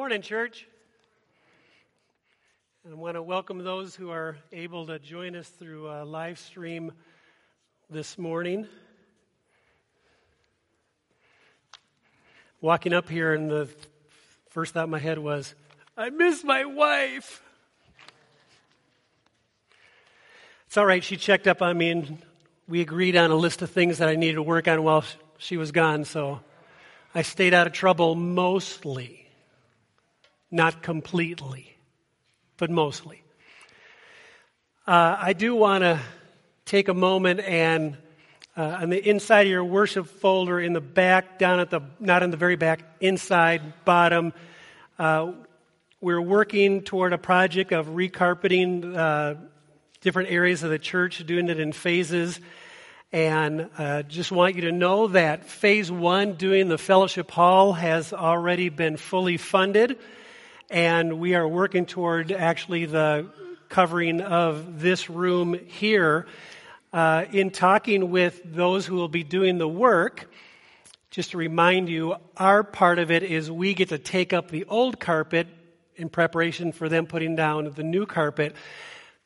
Morning, church. And I want to welcome those who are able to join us through a live stream this morning. Walking up here, and the first thought in my head was, I miss my wife. It's all right, she checked up on me, and we agreed on a list of things that I needed to work on while she was gone, so I stayed out of trouble mostly. Not completely, but mostly. Uh, I do want to take a moment and uh, on the inside of your worship folder in the back, down at the, not in the very back, inside, bottom, uh, we're working toward a project of recarpeting uh, different areas of the church, doing it in phases. And uh, just want you to know that phase one, doing the fellowship hall, has already been fully funded and we are working toward actually the covering of this room here. Uh, in talking with those who will be doing the work, just to remind you, our part of it is we get to take up the old carpet in preparation for them putting down the new carpet.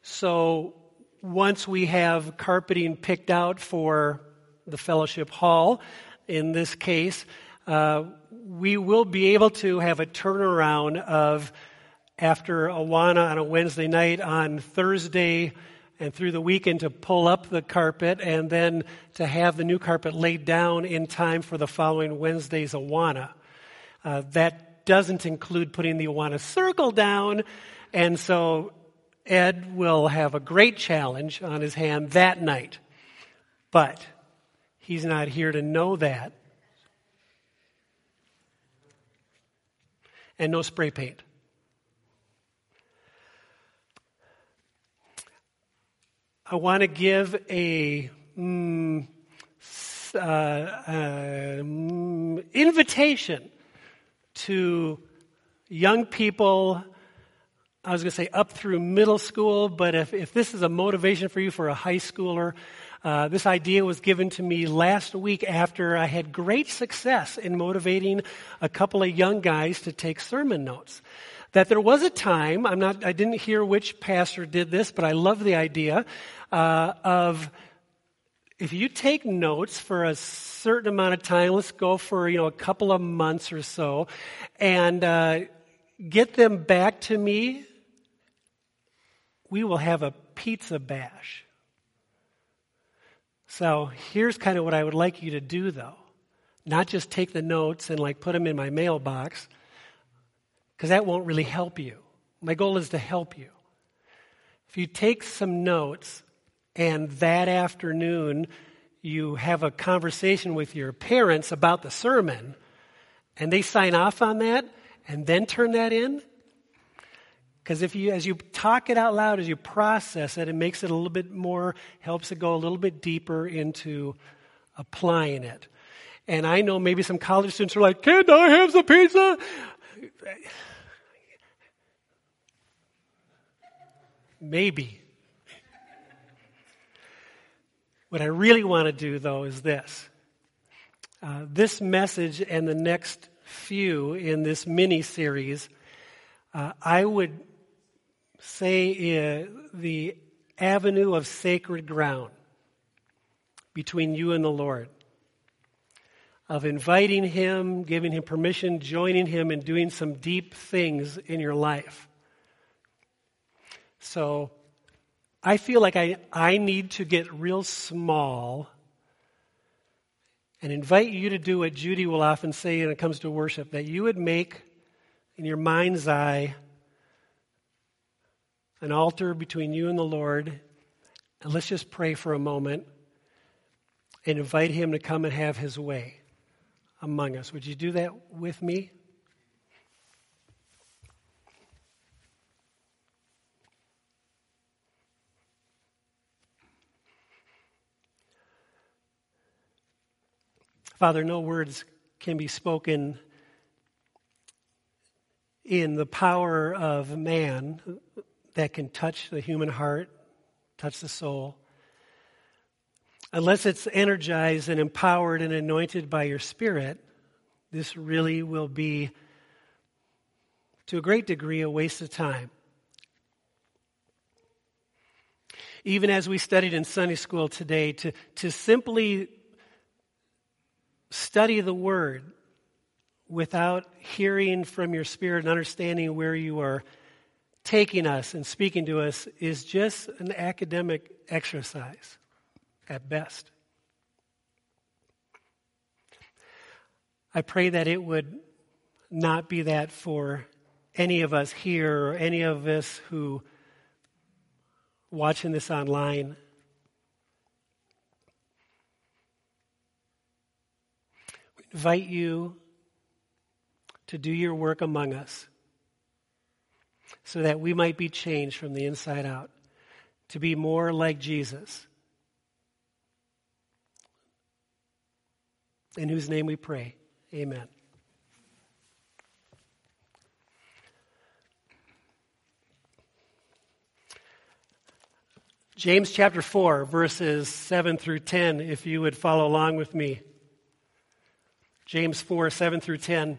So once we have carpeting picked out for the fellowship hall, in this case, uh, we will be able to have a turnaround of after Awana on a Wednesday night on Thursday and through the weekend to pull up the carpet and then to have the new carpet laid down in time for the following Wednesday's Awana. Uh, that doesn't include putting the Awana circle down, and so Ed will have a great challenge on his hand that night. But he's not here to know that. And no spray paint. I want to give a mm, uh, uh, invitation to young people. I was going to say up through middle school, but if, if this is a motivation for you for a high schooler, uh, this idea was given to me last week after I had great success in motivating a couple of young guys to take sermon notes. That there was a time, I'm not, I didn't hear which pastor did this, but I love the idea uh, of if you take notes for a certain amount of time, let's go for you know a couple of months or so, and uh, get them back to me, we will have a pizza bash. So here's kind of what I would like you to do, though. Not just take the notes and like put them in my mailbox, because that won't really help you. My goal is to help you. If you take some notes and that afternoon you have a conversation with your parents about the sermon and they sign off on that and then turn that in, because if you, as you talk it out loud, as you process it, it makes it a little bit more, helps it go a little bit deeper into applying it. And I know maybe some college students are like, can I have some pizza? Maybe. What I really want to do, though, is this. Uh, this message and the next few in this mini series, uh, I would say uh, the avenue of sacred ground between you and the Lord. Of inviting Him, giving Him permission, joining Him, and doing some deep things in your life. So, I feel like I, I need to get real small and invite you to do what Judy will often say when it comes to worship that you would make in your mind's eye an altar between you and the Lord. And let's just pray for a moment and invite Him to come and have His way among us. Would you do that with me? Father, no words can be spoken in the power of man that can touch the human heart, touch the soul. Unless it's energized and empowered and anointed by your Spirit, this really will be to a great degree, a waste of time. Even as we studied in Sunday school today, to, to simply study the Word without hearing from your spirit and understanding where you are taking us and speaking to us is just an academic exercise at best. I pray that it would not be that for any of us here or any of us who watching this online. We invite you to do your work among us so that we might be changed from the inside out to be more like Jesus. In whose name we pray. Amen. James chapter 4, verses 7 through 10, if you would follow along with me. James 4, 7 through 10.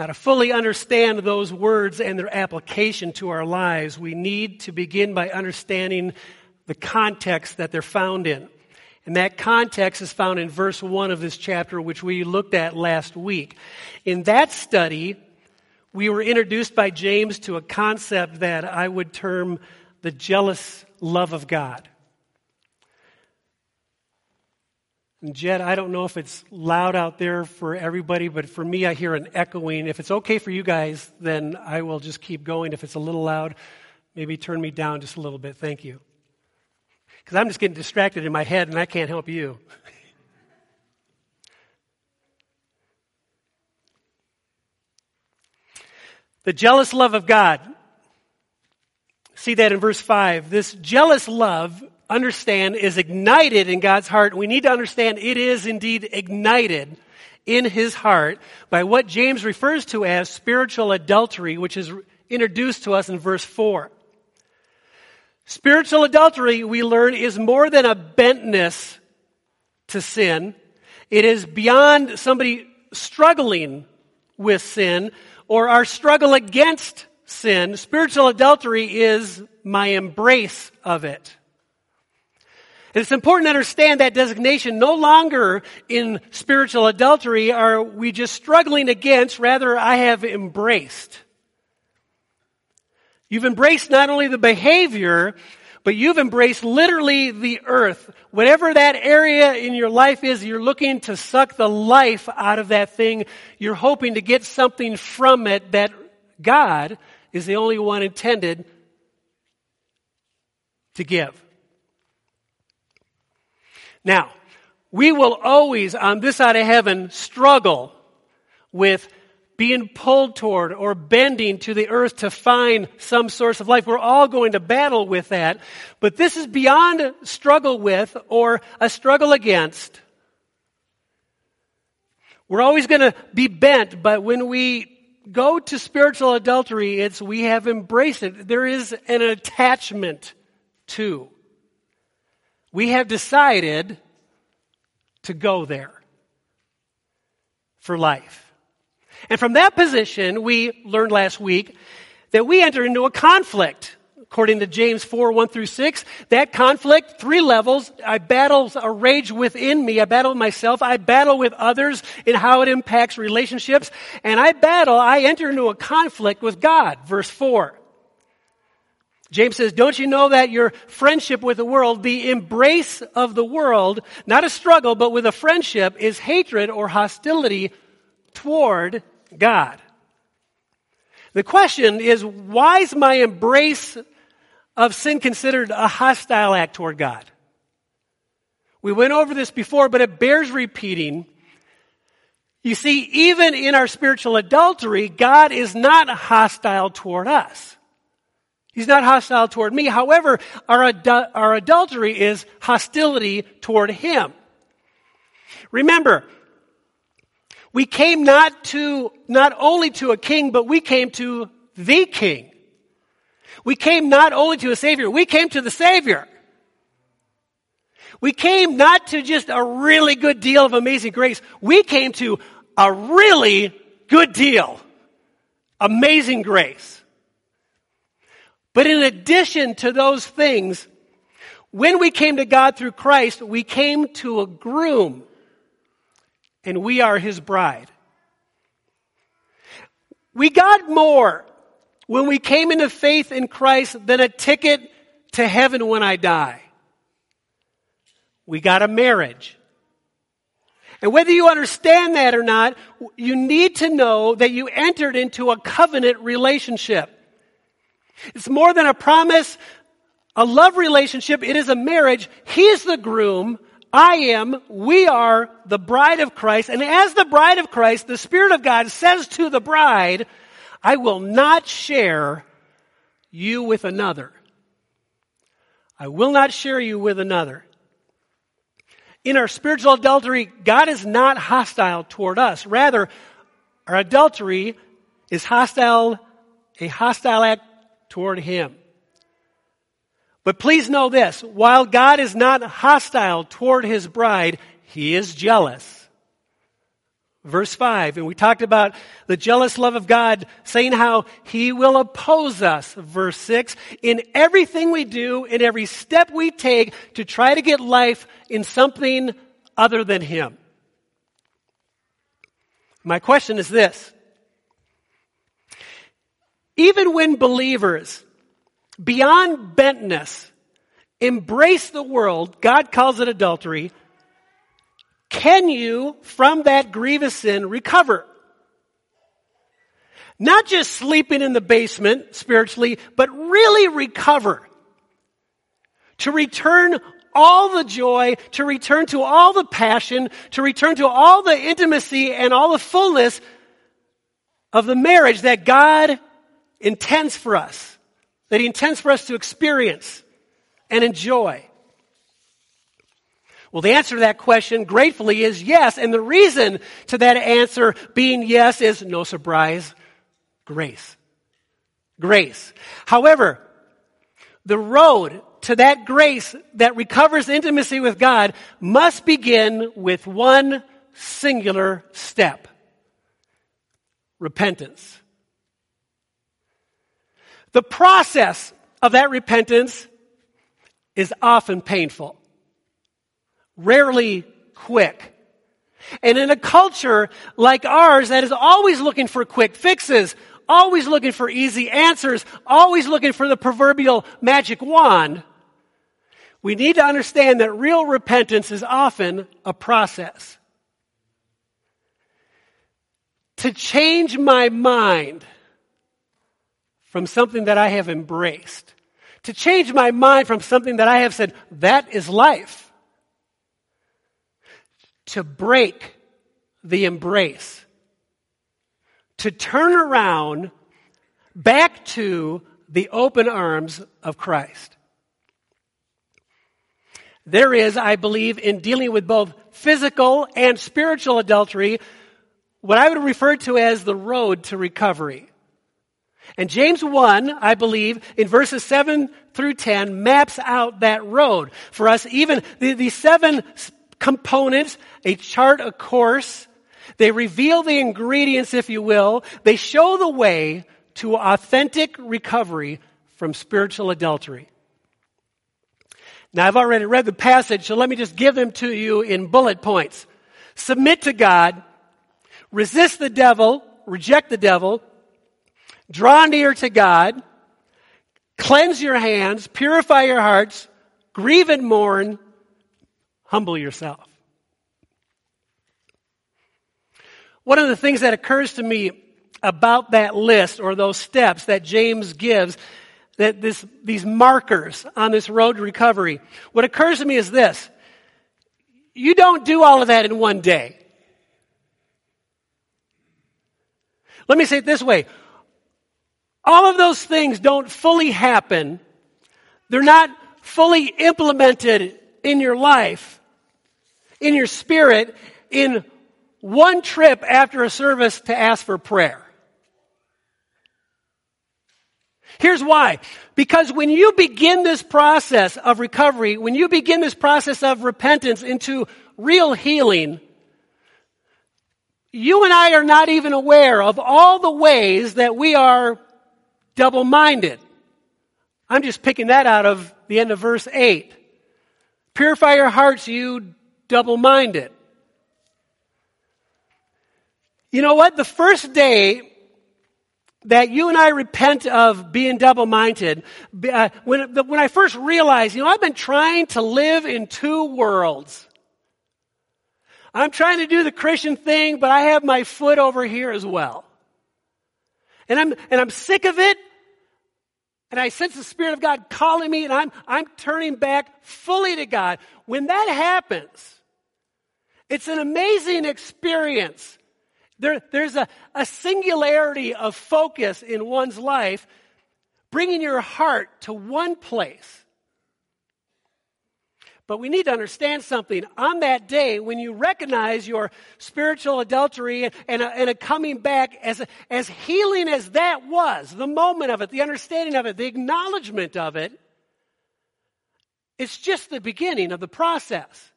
Now, to fully understand those words and their application to our lives, we need to begin by understanding the context that they're found in. And that context is found in verse 1 of this chapter, which we looked at last week. In that study, we were introduced by James to a concept that I would term the jealous love of God. And Jed, I don't know if it's loud out there for everybody, but for me, I hear an echoing. If it's okay for you guys, then I will just keep going. If it's a little loud, maybe turn me down just a little bit. Thank you. Because I'm just getting distracted in my head and I can't help you. the jealous love of God. See that in verse 5. This jealous love understand is ignited in God's heart. We need to understand it is indeed ignited in his heart by what James refers to as spiritual adultery, which is introduced to us in verse 4. Spiritual adultery, we learn, is more than a bentness to sin. It is beyond somebody struggling with sin or our struggle against sin. Spiritual adultery is my embrace of it. It's important to understand that designation. No longer in spiritual adultery are we just struggling against, rather, I have embraced. You've embraced not only the behavior, but you've embraced literally the earth. Whatever that area in your life is, you're looking to suck the life out of that thing. You're hoping to get something from it that God is the only one intended to give. Now, we will always, on this side of heaven, struggle with being pulled toward or bending to the earth to find some source of life. We're all going to battle with that. But this is beyond struggle with or a struggle against. We're always going to be bent, but when we go to spiritual adultery, it's we have embraced it. There is an attachment to. We have decided to go there for life. And from that position, we learned last week that we enter into a conflict. According to James 4, 1 through 6, that conflict, three levels. I battle a rage within me. I battle myself. I battle with others in how it impacts relationships. And I battle, I enter into a conflict with God. Verse 4. James says, don't you know that your friendship with the world, the embrace of the world, not a struggle, but with a friendship is hatred or hostility toward God. The question is, why is my embrace of sin considered a hostile act toward God? We went over this before, but it bears repeating. You see, even in our spiritual adultery, God is not hostile toward us. He's not hostile toward me. However, our, adu- our adultery is hostility toward Him. Remember, we came not to, not only to a king, but we came to the king. We came not only to a savior, we came to the savior. We came not to just a really good deal of amazing grace. We came to a really good deal. Amazing grace. But in addition to those things, when we came to God through Christ, we came to a groom and we are his bride. We got more when we came into faith in Christ than a ticket to heaven when I die. We got a marriage. And whether you understand that or not, you need to know that you entered into a covenant relationship. It's more than a promise, a love relationship. It is a marriage. He's the groom. I am, we are the bride of Christ. And as the bride of Christ, the Spirit of God says to the bride, I will not share you with another. I will not share you with another. In our spiritual adultery, God is not hostile toward us. Rather, our adultery is hostile, a hostile act toward Him. But please know this while God is not hostile toward his bride, he is jealous. Verse 5, and we talked about the jealous love of God, saying how he will oppose us. Verse 6, in everything we do, in every step we take to try to get life in something other than him. My question is this. Even when believers beyond bentness, embrace the world, God calls it adultery, can you, from that grievous sin, recover? Not just sleeping in the basement spiritually, but really recover. To return all the joy, to return to all the passion, to return to all the intimacy and all the fullness of the marriage that God intends for us that He intends for us to experience and enjoy? Well, the answer to that question, gratefully, is yes. And the reason to that answer being yes is no surprise grace. Grace. However, the road to that grace that recovers intimacy with God must begin with one singular step repentance. The process of that repentance is often painful, rarely quick. And in a culture like ours that is always looking for quick fixes, always looking for easy answers, always looking for the proverbial magic wand, we need to understand that real repentance is often a process. To change my mind from something that I have embraced, to change my mind from something that I have said, that is life, to break the embrace, to turn around back to the open arms of Christ. There is, I believe, in dealing with both physical and spiritual adultery, what I would refer to as the road to recovery. And James 1, I believe, in verses 7 through 10, maps out that road for us. Even the, the seven components, a chart, a course, they reveal the ingredients, if you will. They show the way to authentic recovery from spiritual adultery. Now, I've already read the passage, so let me just give them to you in bullet points. Submit to God, resist the devil, reject the devil, Draw near to God, cleanse your hands, purify your hearts, grieve and mourn, humble yourself. One of the things that occurs to me about that list or those steps that James gives, that this, these markers on this road to recovery, what occurs to me is this. You don't do all of that in one day. Let me say it this way. All of those things don't fully happen. They're not fully implemented in your life, in your spirit, in one trip after a service to ask for prayer. Here's why. Because when you begin this process of recovery, when you begin this process of repentance into real healing, you and I are not even aware of all the ways that we are double minded. I'm just picking that out of the end of verse 8. Purify your hearts, you double minded. You know what? The first day that you and I repent of being double minded, uh, when, when I first realized, you know, I've been trying to live in two worlds. I'm trying to do the Christian thing, but I have my foot over here as well. And I'm, and I'm sick of it. And I sense the Spirit of God calling me, and I'm, I'm turning back fully to God. When that happens, it's an amazing experience there, there's a, a singularity of focus in one's life, bringing your heart to one place. But we need to understand something. On that day, when you recognize your spiritual adultery and, a, and a coming back, as, as healing as that was, the moment of it, the understanding of it, the acknowledgement of it, it's just the beginning of the process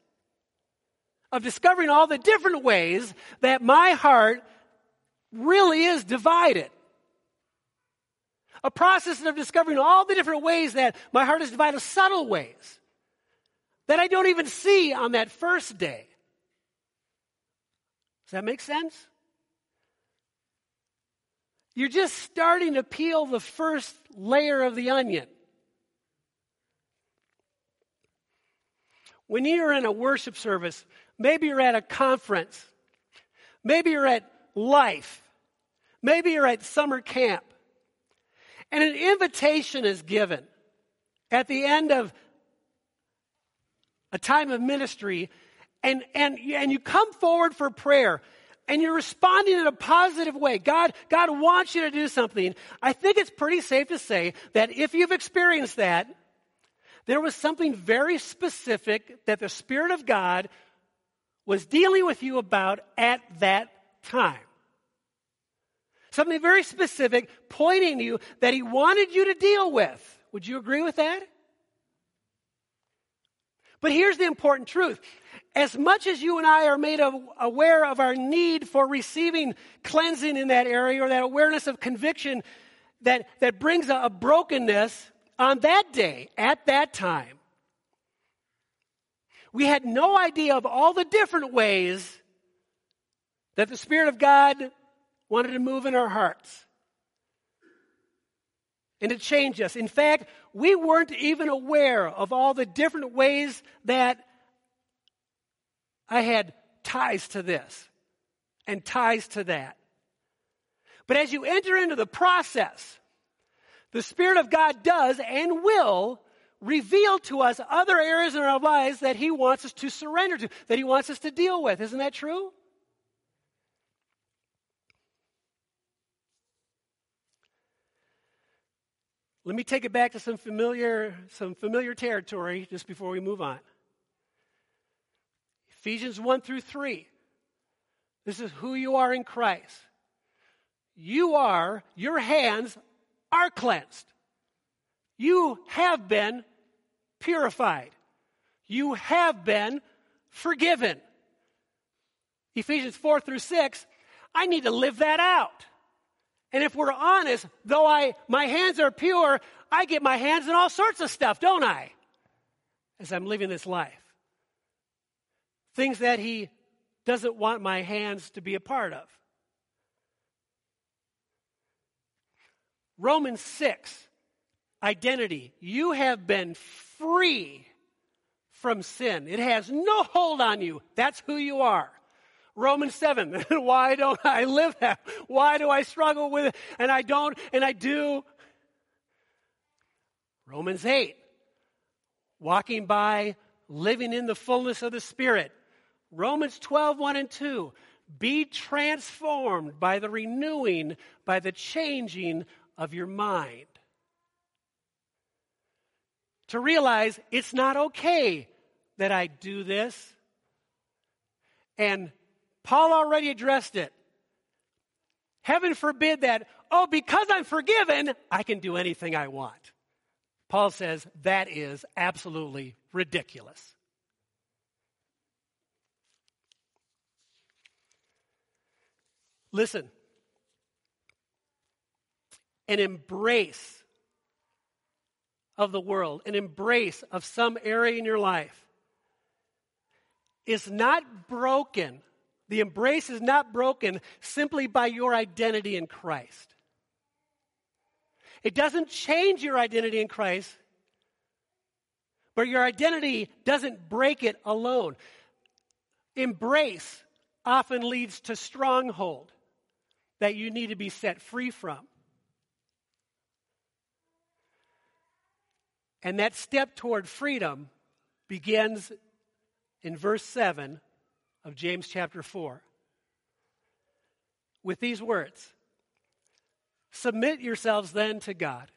of discovering all the different ways that my heart really is divided. A process of discovering all the different ways that my heart is divided, subtle ways that I don't even see on that first day. Does that make sense? You're just starting to peel the first layer of the onion. When you're in a worship service, Maybe you're at a conference. Maybe you're at life. Maybe you're at summer camp. And an invitation is given at the end of a time of ministry, and, and, and you come forward for prayer and you're responding in a positive way. God, God wants you to do something. I think it's pretty safe to say that if you've experienced that, there was something very specific that the Spirit of God was dealing with you about at that time. Something very specific, pointing you that he wanted you to deal with. Would you agree with that? But here's the important truth. As much as you and I are made of, aware of our need for receiving cleansing in that area or that awareness of conviction that, that brings a, a brokenness on that day, at that time, we had no idea of all the different ways that the Spirit of God wanted to move in our hearts and to change us. In fact, we weren't even aware of all the different ways that I had ties to this and ties to that. But as you enter into the process, the Spirit of God does and will reveal to us other areas in our lives that He wants us to surrender to, that He wants us to deal with. Isn't that true? Let me take it back to some familiar, some familiar territory just before we move on. Ephesians 1 through 3. This is who you are in Christ. You are, your hands are cleansed. You have been purified. You have been forgiven. Ephesians 4 through 6, I need to live that out. And if we're honest, though I my hands are pure, I get my hands in all sorts of stuff, don't I? As I'm living this life. Things that he doesn't want my hands to be a part of. Romans 6 identity. You have been free from sin. It has no hold on you. That's who you are. Romans 7. Why don't I live that? Why do I struggle with it? And I don't, and I do. Romans 8. Walking by, living in the fullness of the Spirit. Romans 12, 1 and 2. Be transformed by the renewing, by the changing of your mind. To realize it's not okay that I do this. And Paul already addressed it. Heaven forbid that, oh, because I'm forgiven, I can do anything I want. Paul says that is absolutely ridiculous. Listen, an embrace of the world, an embrace of some area in your life is not broken. The embrace is not broken simply by your identity in Christ. It doesn't change your identity in Christ, but your identity doesn't break it alone. Embrace often leads to stronghold that you need to be set free from. And that step toward freedom begins in verse 7 of James chapter 4 with these words Submit yourselves then to God.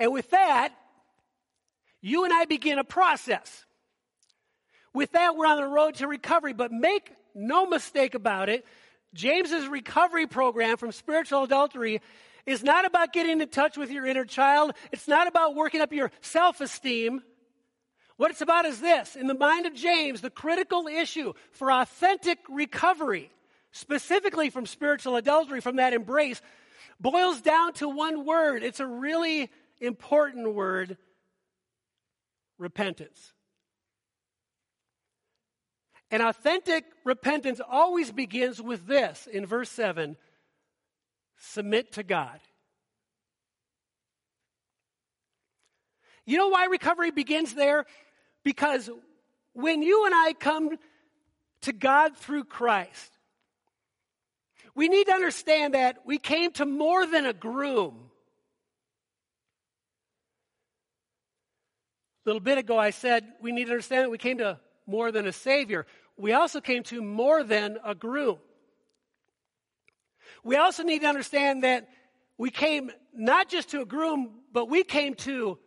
And with that, you and I begin a process. With that, we're on the road to recovery, but make no mistake about it. James's recovery program from spiritual adultery is not about getting in touch with your inner child. It's not about working up your self esteem. What it's about is this. In the mind of James, the critical issue for authentic recovery, specifically from spiritual adultery, from that embrace, boils down to one word. It's a really important word repentance. And authentic repentance always begins with this in verse 7 submit to God. You know why recovery begins there? Because when you and I come to God through Christ, we need to understand that we came to more than a groom. A little bit ago, I said we need to understand that we came to more than a Savior. We also came to more than a groom. We also need to understand that we came not just to a groom, but we came to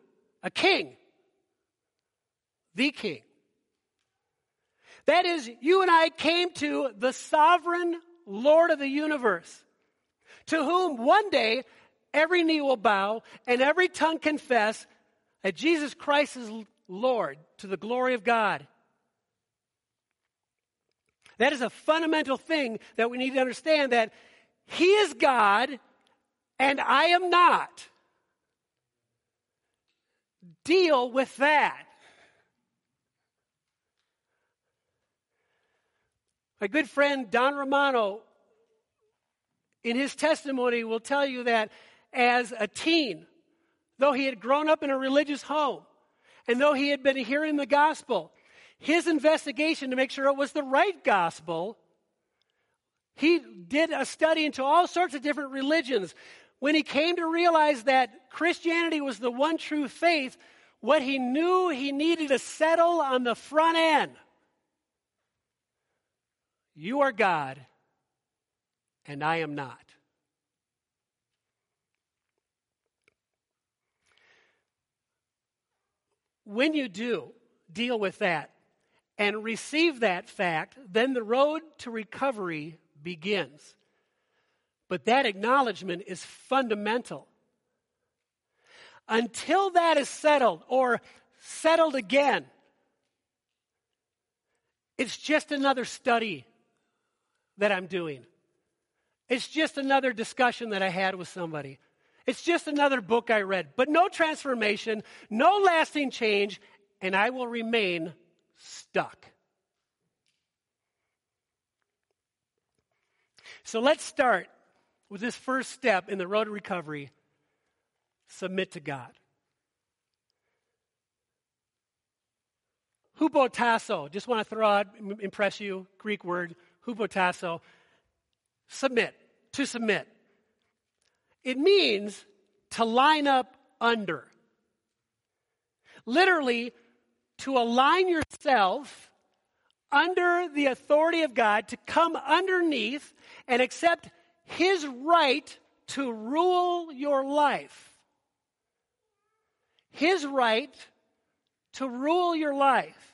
a king the king. That is, you and I came to the sovereign Lord of the universe, to whom one day every knee will bow and every tongue confess that Jesus Christ is Lord to the glory of God. That is a fundamental thing that we need to understand that He is God and I am not. Deal with that. My good friend Don Romano, in his testimony, will tell you that as a teen, though he had grown up in a religious home, and though he had been hearing the gospel, his investigation to make sure it was the right gospel, he did a study into all sorts of different religions. When he came to realize that Christianity was the one true faith, what he knew he needed to settle on the front end you are God, and I am not. When you do deal with that and receive that fact, then the road to recovery begins. But that acknowledgement is fundamental. Until that is settled or settled again, it's just another study that I'm doing. It's just another discussion that I had with somebody. It's just another book I read, but no transformation, no lasting change, and I will remain stuck. So let's start with this first step in the road to recovery submit to God. Hupotasso, just want to throw out, impress you, Greek word hupotasso, submit, to submit. It means to line up under. Literally, to align yourself under the authority of God, to come underneath and accept His right to rule your life. His right to rule your life.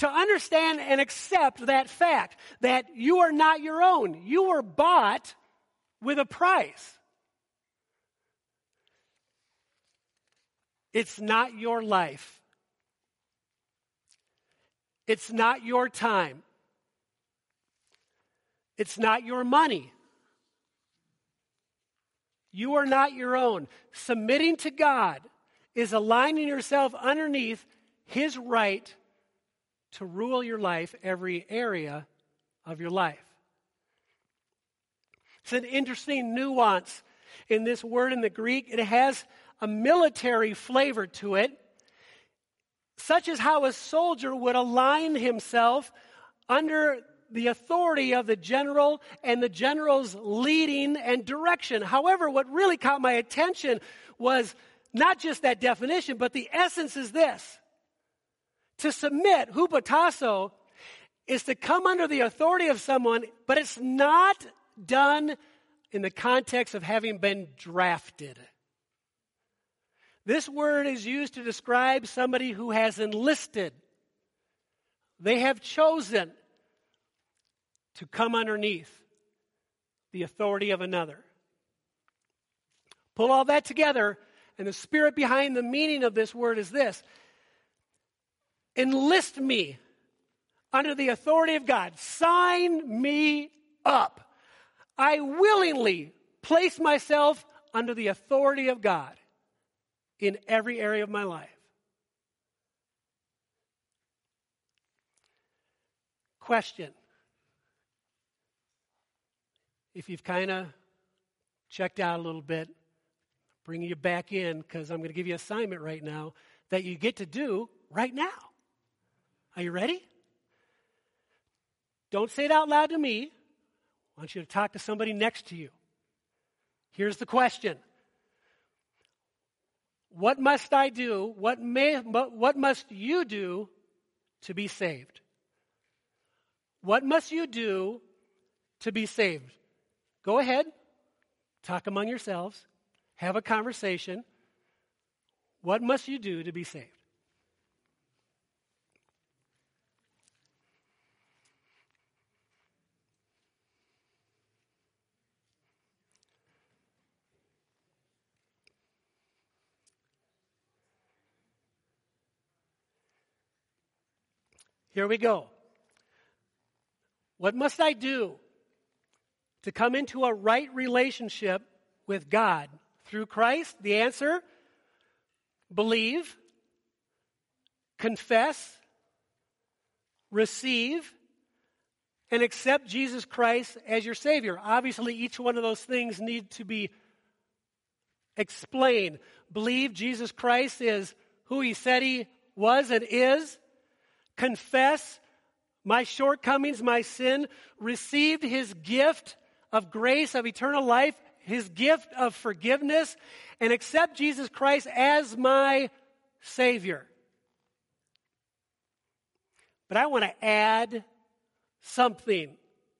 To understand and accept that fact that you are not your own. You were bought with a price. It's not your life. It's not your time. It's not your money. You are not your own. Submitting to God is aligning yourself underneath His right to rule your life, every area of your life. It's an interesting nuance in this word in the Greek. It has a military flavor to it, such as how a soldier would align himself under the authority of the general and the general's leading and direction. However, what really caught my attention was not just that definition, but the essence is this. To submit, hupotasso, is to come under the authority of someone, but it's not done in the context of having been drafted. This word is used to describe somebody who has enlisted. They have chosen to come underneath the authority of another. Pull all that together, and the spirit behind the meaning of this word is this Enlist me under the authority of God, sign me up. I willingly place myself under the authority of God in every area of my life. Question If you've kind of checked out a little bit, bringing you back in because I'm going to give you an assignment right now that you get to do right now. Are you ready? Don't say it out loud to me. I want you to talk to somebody next to you. Here's the question What must I do? What, may, what must you do to be saved? What must you do to be saved? Go ahead, talk among yourselves, have a conversation. What must you do to be saved? Here we go. What must I do to come into a right relationship with God through Christ? The answer believe, confess, receive, and accept Jesus Christ as your Savior. Obviously, each one of those things need to be explained. Believe Jesus Christ is who He said He was and is confess my shortcomings, my sin, received his gift of grace, of eternal life, his gift of forgiveness, and accept Jesus Christ as my Savior. But I want to add something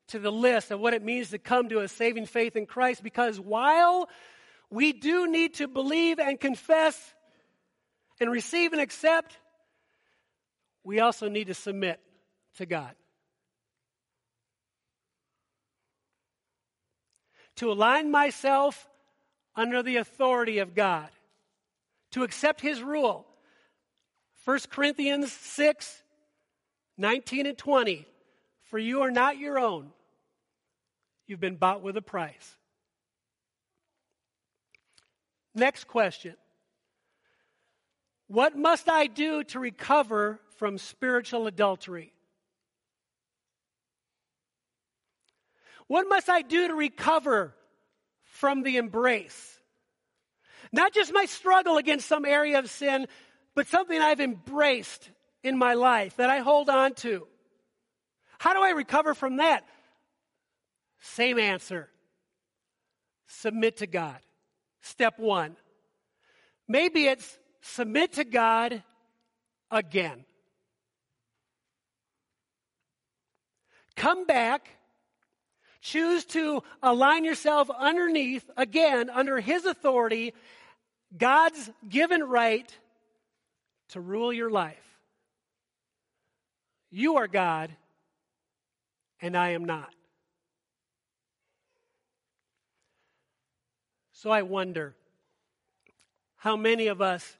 to the list of what it means to come to a saving faith in Christ because while we do need to believe and confess and receive and accept, we also need to submit to God. To align myself under the authority of God, to accept His rule. 1 Corinthians 6 19 and 20. For you are not your own, you've been bought with a price. Next question What must I do to recover from spiritual adultery? What must I do to recover from the embrace? Not just my struggle against some area of sin, but something I've embraced in my life that I hold on to. How do I recover from that? Same answer. Submit to God. Step one. Maybe it's submit to God again. Come back. Choose to align yourself underneath, again, under His authority, God's given right to rule your life. You are God, and I am not. So I wonder how many of us,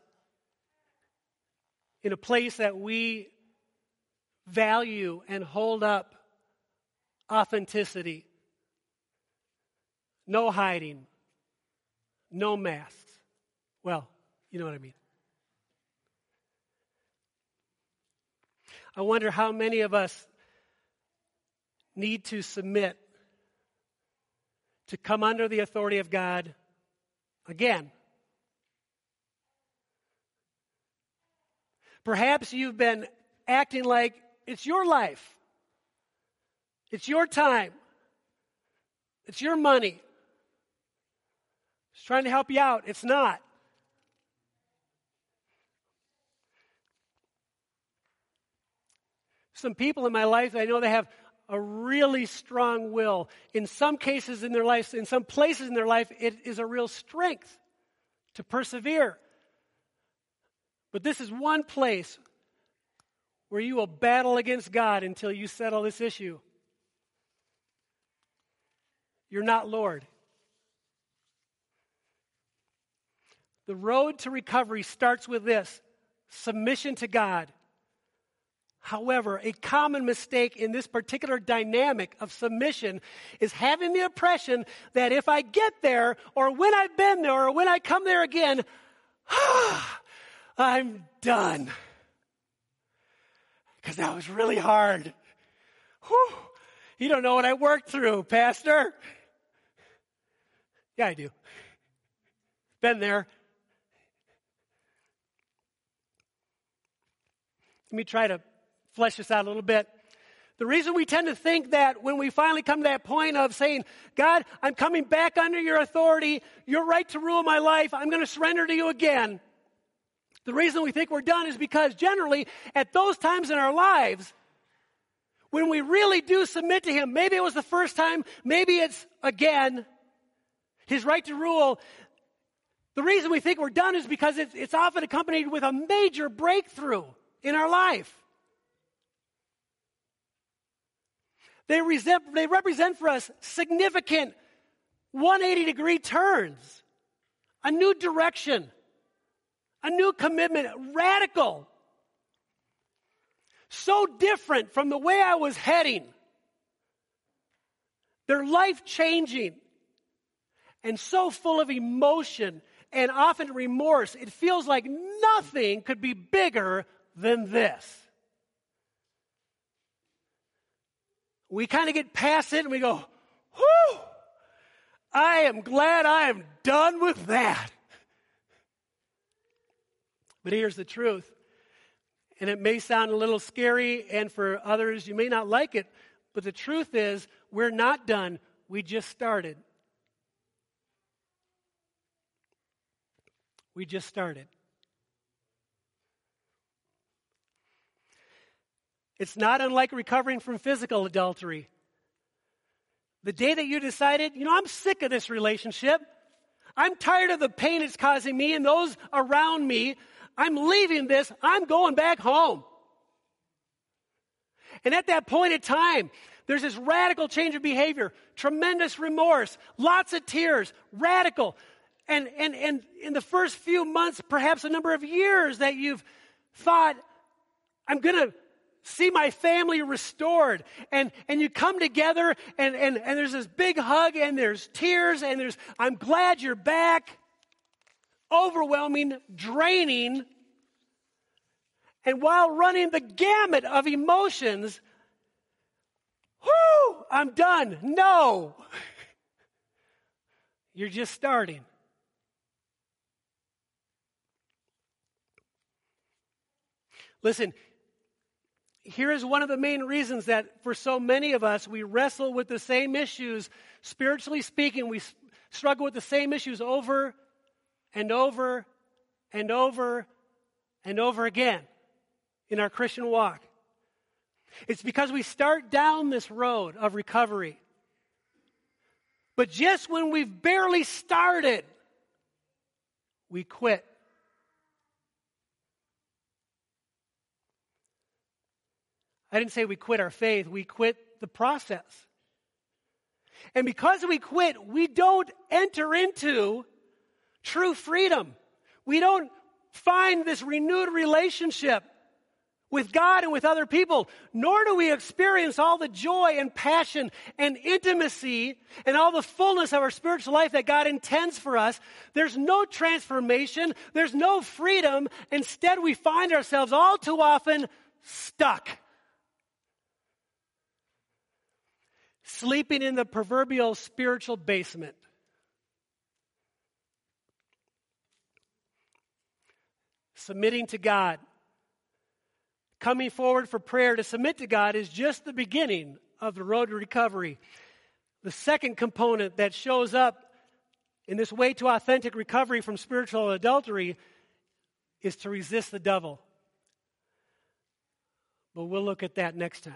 in a place that we value and hold up authenticity, no hiding, no masks. Well, you know what I mean. I wonder how many of us need to submit to come under the authority of God again. Perhaps you've been acting like it's your life, it's your time, it's your money. It's trying to help you out. It's not. Some people in my life, I know they have a really strong will. In some cases in their life, in some places in their life, it is a real strength to persevere. But this is one place where you will battle against God until you settle this issue. You're not Lord. The road to recovery starts with this submission to God. However, a common mistake in this particular dynamic of submission is having the impression that if I get there, or when I've been there, or when I come there again, I'm done. Because that was really hard. Whew. You don't know what I worked through, Pastor. Yeah, I do. Been there. Let me try to flesh this out a little bit. The reason we tend to think that when we finally come to that point of saying, God, I'm coming back under your authority, your right to rule my life, I'm going to surrender to you again. The reason we think we're done is because generally, at those times in our lives, when we really do submit to Him, maybe it was the first time, maybe it's again, His right to rule, the reason we think we're done is because it's, it's often accompanied with a major breakthrough in our life. They, resent, they represent for us significant 180 degree turns, a new direction, a new commitment, radical. So different from the way I was heading. They're life changing and so full of emotion and often remorse. It feels like nothing could be bigger than this. we kind of get past it and we go, whew, I am glad I am done with that. But here's the truth. And it may sound a little scary, and for others, you may not like it, but the truth is, we're not done. We just started. We just started. It's not unlike recovering from physical adultery. The day that you decided, you know, I'm sick of this relationship. I'm tired of the pain it's causing me and those around me. I'm leaving this. I'm going back home. And at that point in time, there's this radical change of behavior, tremendous remorse, lots of tears, radical. And, and, and in the first few months, perhaps a number of years that you've thought, I'm going to see my family restored. And, and you come together and, and, and there's this big hug and there's tears and there's, I'm glad you're back. Overwhelming, draining. And while running the gamut of emotions, whoo, I'm done. No. You're just starting. Listen, here is one of the main reasons that for so many of us, we wrestle with the same issues. Spiritually speaking, we struggle with the same issues over and over and over and over again in our Christian walk. It's because we start down this road of recovery. But just when we've barely started, we quit. I didn't say we quit our faith, we quit the process. And because we quit, we don't enter into true freedom. We don't find this renewed relationship with God and with other people, nor do we experience all the joy and passion and intimacy and all the fullness of our spiritual life that God intends for us. There's no transformation. There's no freedom. Instead, we find ourselves all too often stuck. Sleeping in the proverbial spiritual basement. Submitting to God coming forward for prayer to submit to God is just the beginning of the road to recovery. The second component that shows up in this way to authentic recovery from spiritual adultery is to resist the devil. But we'll look at that next time.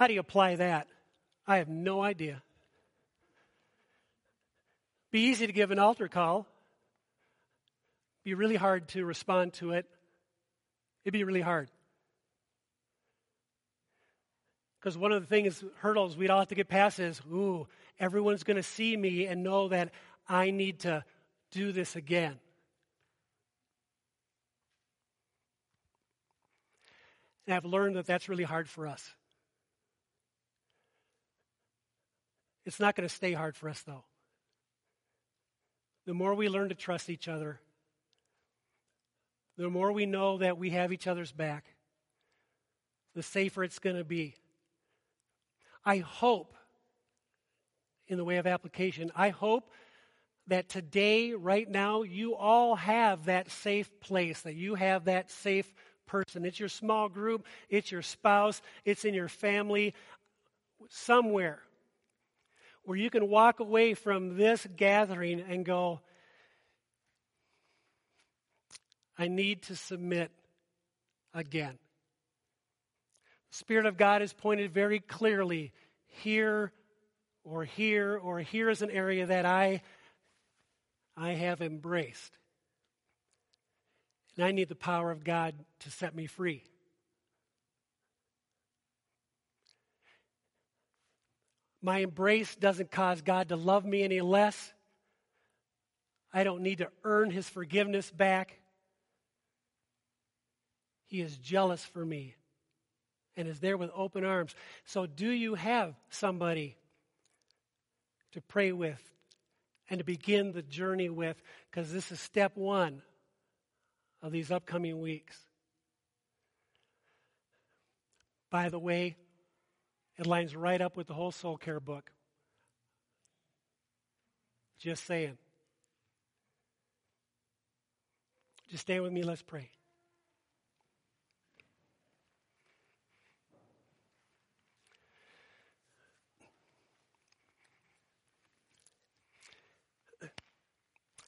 How do you apply that? I have no idea. Be easy to give an altar call. Be really hard to respond to it. It'd be really hard. Because one of the things, hurdles we'd all have to get past is, ooh, everyone's going to see me and know that I need to do this again. And I've learned that that's really hard for us. It's not going to stay hard for us, though. The more we learn to trust each other, the more we know that we have each other's back, the safer it's going to be. I hope, in the way of application, I hope that today, right now, you all have that safe place, that you have that safe person. It's your small group, it's your spouse, it's in your family, somewhere where you can walk away from this gathering and go, I need to submit again. The Spirit of God has pointed very clearly here or here or here is an area that I, I have embraced. And I need the power of God to set me free. My embrace doesn't cause God to love me any less. I don't need to earn his forgiveness back. He is jealous for me and is there with open arms. So, do you have somebody to pray with and to begin the journey with? Because this is step one of these upcoming weeks. By the way, it lines right up with the whole soul care book. Just saying. Just stay with me, let's pray.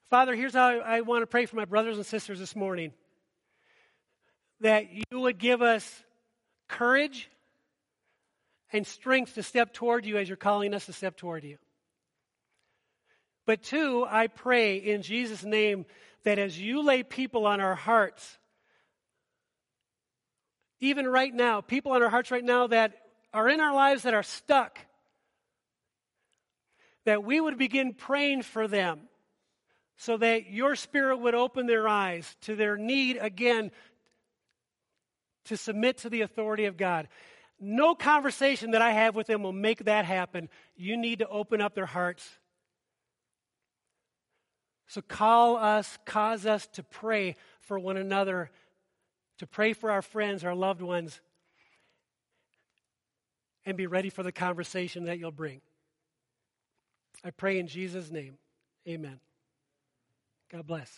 Father, here's how I want to pray for my brothers and sisters this morning that you would give us courage and strength to step toward you as you're calling us to step toward you. But two, I pray in Jesus' name that as you lay people on our hearts, even right now, people on our hearts right now that are in our lives that are stuck, that we would begin praying for them so that your spirit would open their eyes to their need again to submit to the authority of God. No conversation that I have with them will make that happen. You need to open up their hearts. So call us, cause us to pray for one another, to pray for our friends, our loved ones, and be ready for the conversation that you'll bring. I pray in Jesus' name. Amen. God bless.